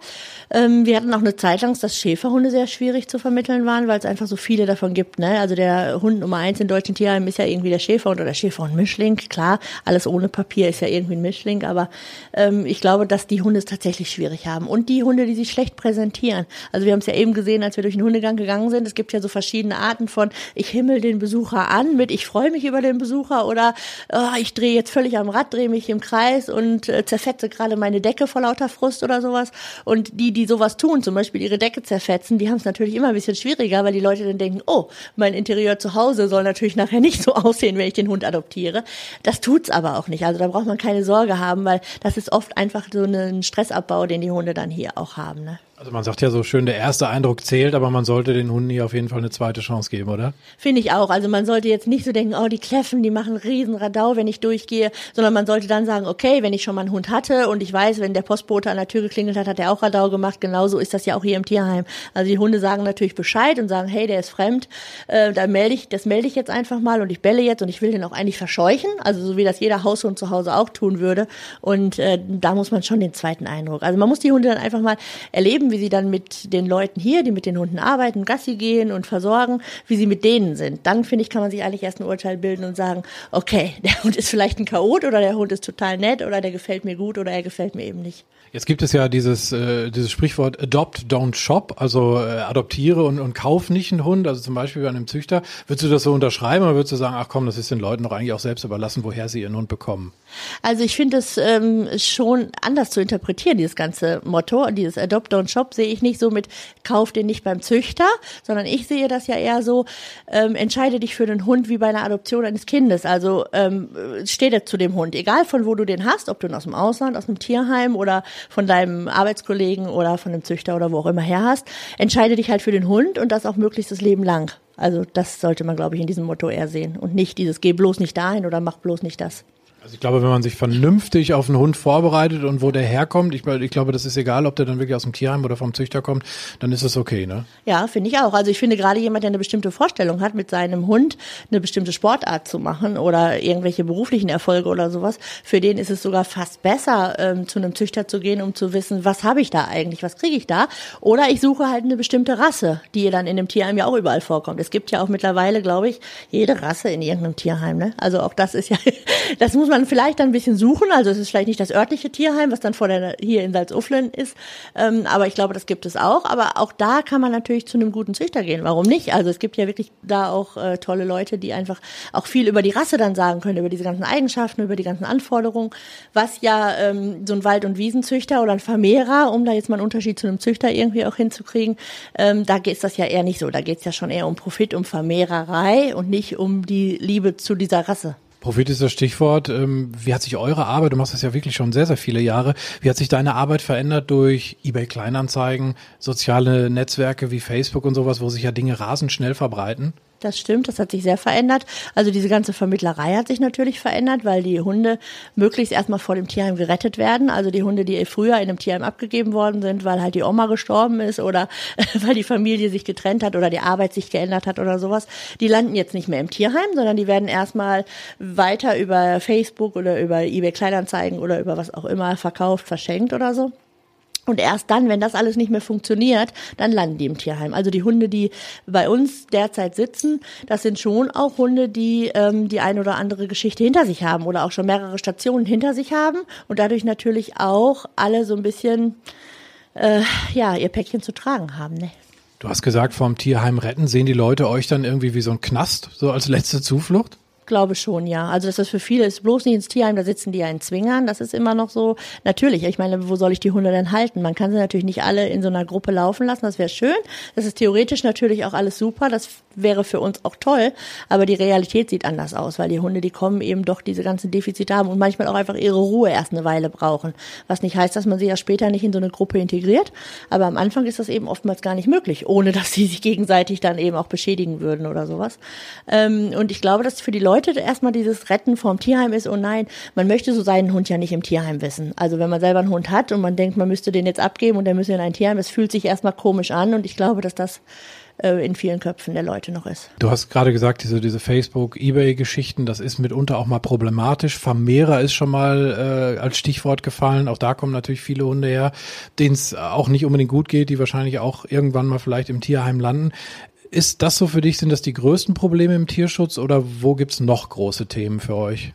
[SPEAKER 2] Ähm, wir hatten auch eine Zeit lang, dass Schäferhunde sehr schwierig zu vermitteln waren, weil es einfach so viele davon gibt. Ne? Also der Hund Nummer eins in deutschen Tierheimen ist ja irgendwie der Schäferhund oder Schäferhund-Mischling. Klar, alles ohne Papier ist ja irgendwie ein Mischling, aber ähm, ich glaube, dass die Hunde es tatsächlich schwierig haben. Und die Hunde, die sich schlecht präsentieren. Also wir haben es ja eben gesehen, als wir durch den Hundegang gegangen sind. Es gibt ja so verschiedene Arten von, ich himmel den Besucher an mit, ich freue mich über den Besucher oder oh, ich drehe jetzt völlig am Rad, drehe mich im Kreis und äh, zerfetze gerade meine Decke vor lauter Frust oder sowas. Und die, die sowas tun, zum Beispiel ihre Decke zerfetzen, die haben es natürlich immer ein bisschen schwieriger, weil die Leute dann denken, oh, mein Interieur zu Hause soll natürlich nachher nicht so aussehen, wenn ich den Hund adoptiere. Das tut's aber auch nicht. Also da braucht man keine Sorge haben, weil das ist oft einfach so ein Stressabbau, den die Hunde dann hier auch haben. Ne?
[SPEAKER 1] Also man sagt ja so schön, der erste Eindruck zählt, aber man sollte den Hunden hier auf jeden Fall eine zweite Chance geben, oder?
[SPEAKER 2] Finde ich auch. Also man sollte jetzt nicht so denken, oh, die kläffen, die machen riesen Radau, wenn ich durchgehe, sondern man sollte dann sagen, okay, wenn ich schon mal einen Hund hatte und ich weiß, wenn der Postbote an der Tür geklingelt hat, hat er auch Radau gemacht. Genauso ist das ja auch hier im Tierheim. Also die Hunde sagen natürlich Bescheid und sagen, hey, der ist fremd, äh, da melde ich, das melde ich jetzt einfach mal und ich belle jetzt und ich will den auch eigentlich verscheuchen, also so wie das jeder Haushund zu Hause auch tun würde. Und äh, da muss man schon den zweiten Eindruck. Also man muss die Hunde dann einfach mal erleben erleben, wie sie dann mit den Leuten hier, die mit den Hunden arbeiten, Gassi gehen und versorgen, wie sie mit denen sind. Dann, finde ich, kann man sich eigentlich erst ein Urteil bilden und sagen, okay, der Hund ist vielleicht ein Chaot oder der Hund ist total nett oder der gefällt mir gut oder er gefällt mir eben nicht.
[SPEAKER 1] Jetzt gibt es ja dieses, äh, dieses Sprichwort Adopt, don't shop, also äh, adoptiere und, und kauf nicht einen Hund, also zum Beispiel bei einem Züchter. Würdest du das so unterschreiben oder würdest du sagen, ach komm, das ist den Leuten doch eigentlich auch selbst überlassen, woher sie ihren Hund bekommen?
[SPEAKER 2] Also ich finde es ähm, schon anders zu interpretieren, dieses ganze Motto. Dieses Adopt, don't shop sehe ich nicht so mit, kauf den nicht beim Züchter, sondern ich sehe das ja eher so, ähm, entscheide dich für den Hund wie bei einer Adoption eines Kindes. Also ähm, steh dir zu dem Hund, egal von wo du den hast, ob du ihn aus dem Ausland, aus einem Tierheim oder von deinem Arbeitskollegen oder von dem Züchter oder wo auch immer her hast, entscheide dich halt für den Hund und das auch möglichst das Leben lang. Also das sollte man, glaube ich, in diesem Motto eher sehen und nicht dieses geh bloß nicht dahin oder mach bloß nicht das.
[SPEAKER 1] Also ich glaube, wenn man sich vernünftig auf einen Hund vorbereitet und wo der herkommt, ich, ich glaube, das ist egal, ob der dann wirklich aus dem Tierheim oder vom Züchter kommt, dann ist das okay, ne?
[SPEAKER 2] Ja, finde ich auch. Also ich finde gerade jemand, der eine bestimmte Vorstellung hat, mit seinem Hund eine bestimmte Sportart zu machen oder irgendwelche beruflichen Erfolge oder sowas, für den ist es sogar fast besser, ähm, zu einem Züchter zu gehen, um zu wissen, was habe ich da eigentlich, was kriege ich da? Oder ich suche halt eine bestimmte Rasse, die dann in dem Tierheim ja auch überall vorkommt. Es gibt ja auch mittlerweile, glaube ich, jede Rasse in irgendeinem Tierheim. Ne? Also auch das ist ja, das muss man man vielleicht ein bisschen suchen. Also es ist vielleicht nicht das örtliche Tierheim, was dann vor der hier in Salzuflen ist. Ähm, aber ich glaube, das gibt es auch. Aber auch da kann man natürlich zu einem guten Züchter gehen. Warum nicht? Also es gibt ja wirklich da auch äh, tolle Leute, die einfach auch viel über die Rasse dann sagen können, über diese ganzen Eigenschaften, über die ganzen Anforderungen. Was ja ähm, so ein Wald- und Wiesenzüchter oder ein Vermehrer, um da jetzt mal einen Unterschied zu einem Züchter irgendwie auch hinzukriegen, ähm, da geht es das ja eher nicht so. Da geht es ja schon eher um Profit, um Vermehrerei und nicht um die Liebe zu dieser Rasse.
[SPEAKER 1] Profit ist das Stichwort. Ähm, wie hat sich eure Arbeit, du machst das ja wirklich schon sehr, sehr viele Jahre, wie hat sich deine Arbeit verändert durch eBay Kleinanzeigen, soziale Netzwerke wie Facebook und sowas, wo sich ja Dinge rasend schnell verbreiten?
[SPEAKER 2] Das stimmt, das hat sich sehr verändert. Also diese ganze Vermittlerei hat sich natürlich verändert, weil die Hunde möglichst erstmal vor dem Tierheim gerettet werden. Also die Hunde, die früher in einem Tierheim abgegeben worden sind, weil halt die Oma gestorben ist oder weil die Familie sich getrennt hat oder die Arbeit sich geändert hat oder sowas, die landen jetzt nicht mehr im Tierheim, sondern die werden erstmal weiter über Facebook oder über eBay Kleinanzeigen oder über was auch immer verkauft, verschenkt oder so. Und erst dann, wenn das alles nicht mehr funktioniert, dann landen die im Tierheim. Also die Hunde, die bei uns derzeit sitzen, das sind schon auch Hunde, die ähm, die ein oder andere Geschichte hinter sich haben oder auch schon mehrere Stationen hinter sich haben und dadurch natürlich auch alle so ein bisschen äh, ja ihr Päckchen zu tragen haben. Ne?
[SPEAKER 1] Du hast gesagt, vom Tierheim retten sehen die Leute euch dann irgendwie wie so ein Knast, so als letzte Zuflucht?
[SPEAKER 2] Glaube schon, ja. Also das ist für viele ist bloß nicht ins Tierheim, da sitzen die ja in Zwingern, das ist immer noch so. Natürlich, ich meine, wo soll ich die Hunde denn halten? Man kann sie natürlich nicht alle in so einer Gruppe laufen lassen, das wäre schön. Das ist theoretisch natürlich auch alles super, das wäre für uns auch toll, aber die Realität sieht anders aus, weil die Hunde, die kommen eben doch diese ganzen Defizite haben und manchmal auch einfach ihre Ruhe erst eine Weile brauchen. Was nicht heißt, dass man sie ja später nicht in so eine Gruppe integriert, aber am Anfang ist das eben oftmals gar nicht möglich, ohne dass sie sich gegenseitig dann eben auch beschädigen würden oder sowas. Ähm, und ich glaube, dass für die Leute bedeutet erstmal dieses Retten vom Tierheim ist, oh nein, man möchte so seinen Hund ja nicht im Tierheim wissen. Also wenn man selber einen Hund hat und man denkt, man müsste den jetzt abgeben und der müsse in ein Tierheim, es fühlt sich erstmal komisch an und ich glaube, dass das äh, in vielen Köpfen der Leute noch ist.
[SPEAKER 1] Du hast gerade gesagt, diese, diese Facebook, Ebay-Geschichten, das ist mitunter auch mal problematisch. Vermehrer ist schon mal äh, als Stichwort gefallen. Auch da kommen natürlich viele Hunde her, denen es auch nicht unbedingt gut geht, die wahrscheinlich auch irgendwann mal vielleicht im Tierheim landen. Ist das so für dich, sind das die größten Probleme im Tierschutz oder wo gibt's noch große Themen für euch?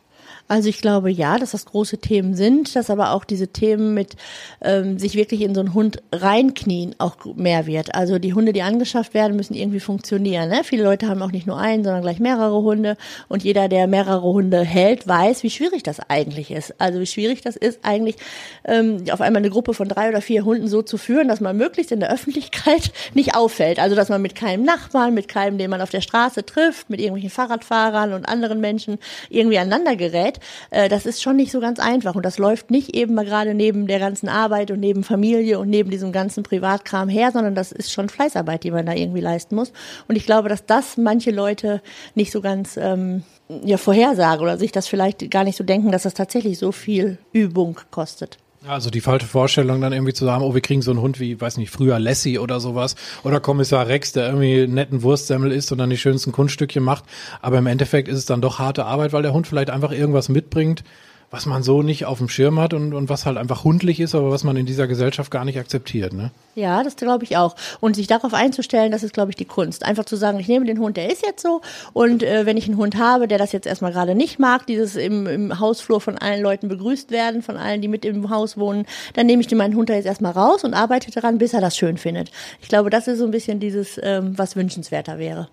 [SPEAKER 2] Also ich glaube ja, dass das große Themen sind, dass aber auch diese Themen mit ähm, sich wirklich in so einen Hund reinknien auch mehr wird. Also die Hunde, die angeschafft werden, müssen irgendwie funktionieren. Ne? Viele Leute haben auch nicht nur einen, sondern gleich mehrere Hunde. Und jeder, der mehrere Hunde hält, weiß, wie schwierig das eigentlich ist. Also wie schwierig das ist, eigentlich ähm, auf einmal eine Gruppe von drei oder vier Hunden so zu führen, dass man möglichst in der Öffentlichkeit nicht auffällt. Also dass man mit keinem Nachbarn, mit keinem, den man auf der Straße trifft, mit irgendwelchen Fahrradfahrern und anderen Menschen irgendwie aneinander gerät äh, das ist schon nicht so ganz einfach. Und das läuft nicht eben mal gerade neben der ganzen Arbeit und neben Familie und neben diesem ganzen Privatkram her, sondern das ist schon Fleißarbeit, die man da irgendwie leisten muss. Und ich glaube, dass das manche Leute nicht so ganz ähm, ja, vorhersagen oder sich das vielleicht gar nicht so denken, dass das tatsächlich so viel Übung kostet.
[SPEAKER 1] Also die falsche Vorstellung dann irgendwie zu sagen, oh, wir kriegen so einen Hund wie, weiß nicht, früher Lassie oder sowas oder Kommissar Rex, der irgendwie netten Wurstsemmel isst und dann die schönsten Kunststückchen macht. Aber im Endeffekt ist es dann doch harte Arbeit, weil der Hund vielleicht einfach irgendwas mitbringt, was man so nicht auf dem Schirm hat und, und was halt einfach hundlich ist, aber was man in dieser Gesellschaft gar nicht akzeptiert, ne?
[SPEAKER 2] Ja, das glaube ich auch. Und sich darauf einzustellen, das ist, glaube ich, die Kunst. Einfach zu sagen, ich nehme den Hund, der ist jetzt so. Und äh, wenn ich einen Hund habe, der das jetzt erstmal gerade nicht mag, dieses im, im Hausflur von allen Leuten begrüßt werden, von allen, die mit im Haus wohnen, dann nehme ich den meinen Hund da jetzt erstmal raus und arbeite daran, bis er das schön findet. Ich glaube, das ist so ein bisschen dieses, ähm, was wünschenswerter wäre.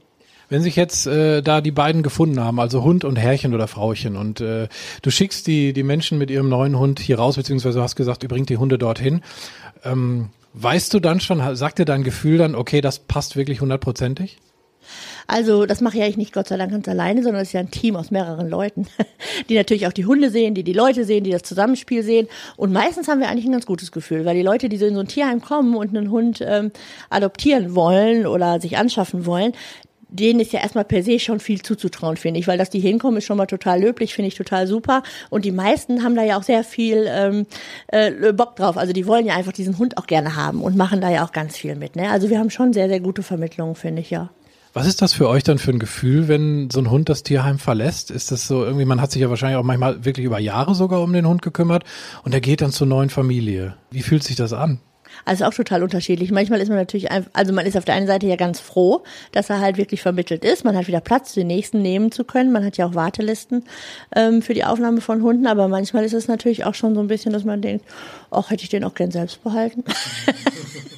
[SPEAKER 1] Wenn sich jetzt äh, da die beiden gefunden haben, also Hund und Herrchen oder Frauchen, und äh, du schickst die, die Menschen mit ihrem neuen Hund hier raus, beziehungsweise hast gesagt, ihr bringt die Hunde dorthin, ähm, weißt du dann schon, sagt dir dein Gefühl dann, okay, das passt wirklich hundertprozentig?
[SPEAKER 2] Also das mache ja ich nicht Gott sei Dank ganz alleine, sondern es ist ja ein Team aus mehreren Leuten, die natürlich auch die Hunde sehen, die die Leute sehen, die das Zusammenspiel sehen. Und meistens haben wir eigentlich ein ganz gutes Gefühl, weil die Leute, die so in so ein Tierheim kommen und einen Hund ähm, adoptieren wollen oder sich anschaffen wollen, denen ist ja erstmal per se schon viel zuzutrauen, finde ich, weil dass die hinkommen, ist schon mal total löblich, finde ich total super. Und die meisten haben da ja auch sehr viel ähm, äh, Bock drauf. Also die wollen ja einfach diesen Hund auch gerne haben und machen da ja auch ganz viel mit. Ne? Also wir haben schon sehr, sehr gute Vermittlungen, finde ich, ja.
[SPEAKER 1] Was ist das für euch dann für ein Gefühl, wenn so ein Hund das Tierheim verlässt? Ist das so irgendwie, man hat sich ja wahrscheinlich auch manchmal wirklich über Jahre sogar um den Hund gekümmert und er geht dann zur neuen Familie. Wie fühlt sich das an?
[SPEAKER 2] Also auch total unterschiedlich. Manchmal ist man natürlich, einfach, also man ist auf der einen Seite ja ganz froh, dass er halt wirklich vermittelt ist. Man hat wieder Platz, den nächsten nehmen zu können. Man hat ja auch Wartelisten ähm, für die Aufnahme von Hunden. Aber manchmal ist es natürlich auch schon so ein bisschen, dass man denkt, ach, hätte ich den auch gern selbst behalten.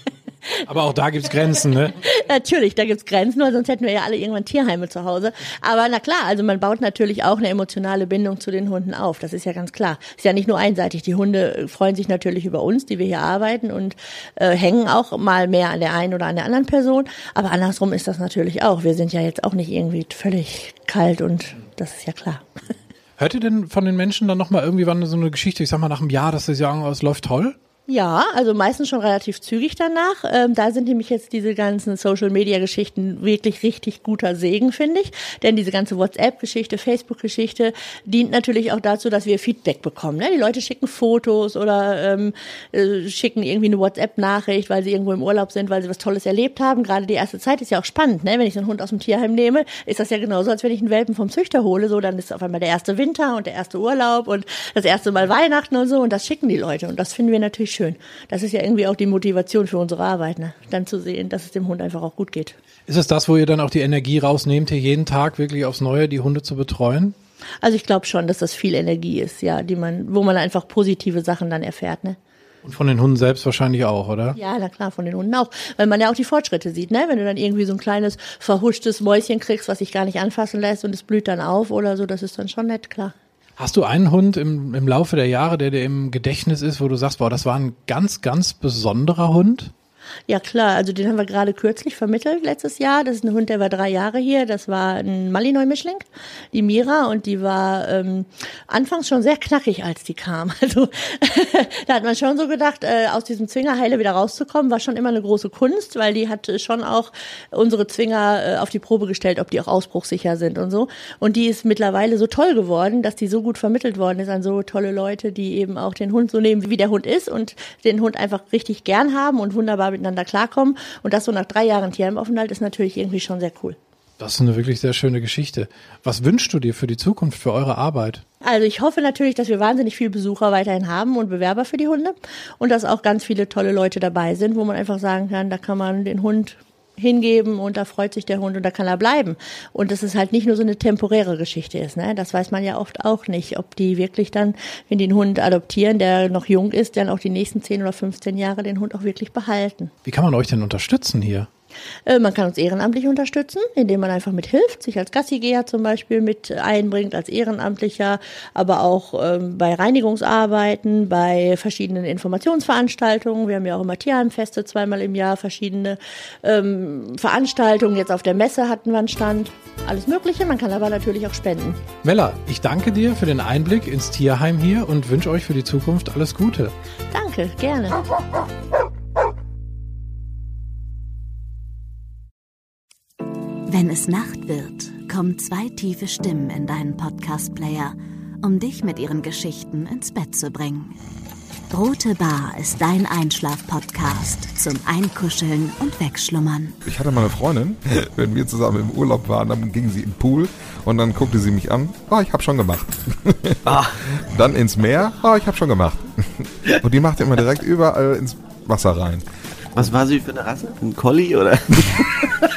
[SPEAKER 1] Aber auch da gibt's Grenzen, ne?
[SPEAKER 2] natürlich, da gibt's Grenzen, weil sonst hätten wir ja alle irgendwann Tierheime zu Hause. Aber na klar, also man baut natürlich auch eine emotionale Bindung zu den Hunden auf. Das ist ja ganz klar. Ist ja nicht nur einseitig. Die Hunde freuen sich natürlich über uns, die wir hier arbeiten und äh, hängen auch mal mehr an der einen oder an der anderen Person. Aber andersrum ist das natürlich auch. Wir sind ja jetzt auch nicht irgendwie völlig kalt und das ist ja klar.
[SPEAKER 1] Hört ihr denn von den Menschen dann nochmal irgendwie wann so eine Geschichte, ich sag mal nach einem Jahr, dass sie sagen, es läuft toll?
[SPEAKER 2] Ja, also meistens schon relativ zügig danach. Ähm, da sind nämlich jetzt diese ganzen Social-Media-Geschichten wirklich richtig guter Segen, finde ich. Denn diese ganze WhatsApp-Geschichte, Facebook-Geschichte dient natürlich auch dazu, dass wir Feedback bekommen. Ne? Die Leute schicken Fotos oder ähm, äh, schicken irgendwie eine WhatsApp-Nachricht, weil sie irgendwo im Urlaub sind, weil sie was Tolles erlebt haben. Gerade die erste Zeit ist ja auch spannend. Ne? Wenn ich so einen Hund aus dem Tierheim nehme, ist das ja genauso, als wenn ich einen Welpen vom Züchter hole. So, dann ist auf einmal der erste Winter und der erste Urlaub und das erste Mal Weihnachten und so. Und das schicken die Leute. Und das finden wir natürlich schön. Das ist ja irgendwie auch die Motivation für unsere Arbeit, ne? dann zu sehen, dass es dem Hund einfach auch gut geht.
[SPEAKER 1] Ist es das, wo ihr dann auch die Energie rausnehmt, hier jeden Tag wirklich aufs Neue die Hunde zu betreuen?
[SPEAKER 2] Also ich glaube schon, dass das viel Energie ist, ja, die man, wo man einfach positive Sachen dann erfährt, ne?
[SPEAKER 1] Und von den Hunden selbst wahrscheinlich auch, oder?
[SPEAKER 2] Ja, na klar, von den Hunden auch. Weil man ja auch die Fortschritte sieht, ne? Wenn du dann irgendwie so ein kleines, verhuschtes Mäuschen kriegst, was sich gar nicht anfassen lässt und es blüht dann auf oder so, das ist dann schon nett, klar.
[SPEAKER 1] Hast du einen Hund im, im Laufe der Jahre, der dir im Gedächtnis ist, wo du sagst, boah, das war ein ganz, ganz besonderer Hund?
[SPEAKER 2] Ja klar, also den haben wir gerade kürzlich vermittelt letztes Jahr. Das ist ein Hund, der war drei Jahre hier. Das war ein Malinois-Mischling, die Mira, und die war ähm, anfangs schon sehr knackig, als die kam. Also da hat man schon so gedacht, äh, aus diesem Zwingerheile wieder rauszukommen, war schon immer eine große Kunst, weil die hat schon auch unsere Zwinger äh, auf die Probe gestellt, ob die auch ausbruchsicher sind und so. Und die ist mittlerweile so toll geworden, dass die so gut vermittelt worden ist an so tolle Leute, die eben auch den Hund so nehmen, wie der Hund ist und den Hund einfach richtig gern haben und wunderbar miteinander klarkommen. Und das so nach drei Jahren Tierheimaufenthalt ist natürlich irgendwie schon sehr cool.
[SPEAKER 1] Das ist eine wirklich sehr schöne Geschichte. Was wünschst du dir für die Zukunft, für eure Arbeit?
[SPEAKER 2] Also ich hoffe natürlich, dass wir wahnsinnig viele Besucher weiterhin haben und Bewerber für die Hunde und dass auch ganz viele tolle Leute dabei sind, wo man einfach sagen kann, da kann man den Hund hingeben und da freut sich der Hund und da kann er bleiben. Und dass es halt nicht nur so eine temporäre Geschichte ist. Ne? Das weiß man ja oft auch nicht, ob die wirklich dann, wenn die einen Hund adoptieren, der noch jung ist, dann auch die nächsten 10 oder 15 Jahre den Hund auch wirklich behalten.
[SPEAKER 1] Wie kann man euch denn unterstützen hier?
[SPEAKER 2] Äh, man kann uns ehrenamtlich unterstützen, indem man einfach mithilft, sich als Gassigeher zum Beispiel mit einbringt, als Ehrenamtlicher, aber auch ähm, bei Reinigungsarbeiten, bei verschiedenen Informationsveranstaltungen. Wir haben ja auch immer Tierheimfeste zweimal im Jahr, verschiedene ähm, Veranstaltungen. Jetzt auf der Messe hatten wir einen Stand. Alles Mögliche, man kann aber natürlich auch spenden.
[SPEAKER 1] Mella, ich danke dir für den Einblick ins Tierheim hier und wünsche euch für die Zukunft alles Gute.
[SPEAKER 2] Danke, gerne.
[SPEAKER 3] Wenn es Nacht wird, kommen zwei tiefe Stimmen in deinen Podcast-Player, um dich mit ihren Geschichten ins Bett zu bringen. Rote Bar ist dein Einschlaf-Podcast zum Einkuscheln und Wegschlummern.
[SPEAKER 4] Ich hatte mal eine Freundin, wenn wir zusammen im Urlaub waren, dann ging sie in den Pool und dann guckte sie mich an. Ah, ich hab schon gemacht.
[SPEAKER 5] Ah.
[SPEAKER 4] Dann ins Meer. Ah, ich hab schon gemacht. Und die macht immer direkt überall ins Wasser rein.
[SPEAKER 5] Was war sie für eine Rasse? Ein Collie oder?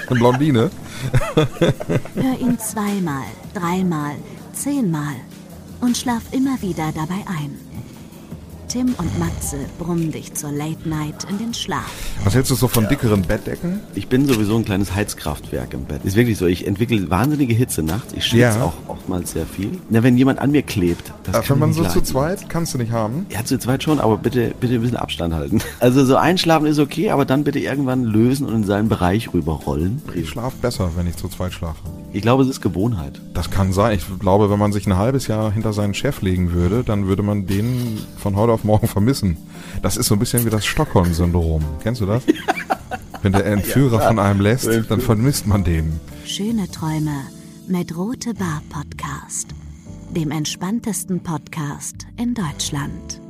[SPEAKER 4] Eine Blondine.
[SPEAKER 3] Hör ihn zweimal, dreimal, zehnmal und schlaf immer wieder dabei ein. Tim und Matze brummen dich zur Late Night in den Schlaf.
[SPEAKER 4] Was hältst du so von dickeren Bettdecken?
[SPEAKER 5] Ich bin sowieso ein kleines Heizkraftwerk im Bett. Ist wirklich so. Ich entwickle wahnsinnige Hitze nachts. Ich schwitze
[SPEAKER 4] Ja.
[SPEAKER 5] auch oftmals sehr viel. Na, wenn jemand an mir klebt, das
[SPEAKER 4] Äh,
[SPEAKER 5] kann
[SPEAKER 4] wenn man so zu
[SPEAKER 5] leiden.
[SPEAKER 4] zweit, kannst du nicht haben.
[SPEAKER 5] Ja, zu zweit schon, aber bitte, bitte ein bisschen Abstand halten. Also so einschlafen ist okay, aber dann bitte irgendwann lösen und in seinen Bereich rüberrollen.
[SPEAKER 4] Ich schlafe besser, wenn ich zu zweit schlafe.
[SPEAKER 5] Ich glaube, es ist Gewohnheit.
[SPEAKER 4] Das kann sein. Ich glaube, wenn man sich ein halbes Jahr hinter seinen Chef legen würde, dann würde man den von heute auf morgen vermissen. Das ist so ein bisschen wie das Stockholm-Syndrom. Kennst du das? Wenn der Entführer von einem lässt, dann vermisst man den.
[SPEAKER 3] Schöne Träume mit Rote Bar Podcast, dem entspanntesten Podcast in Deutschland.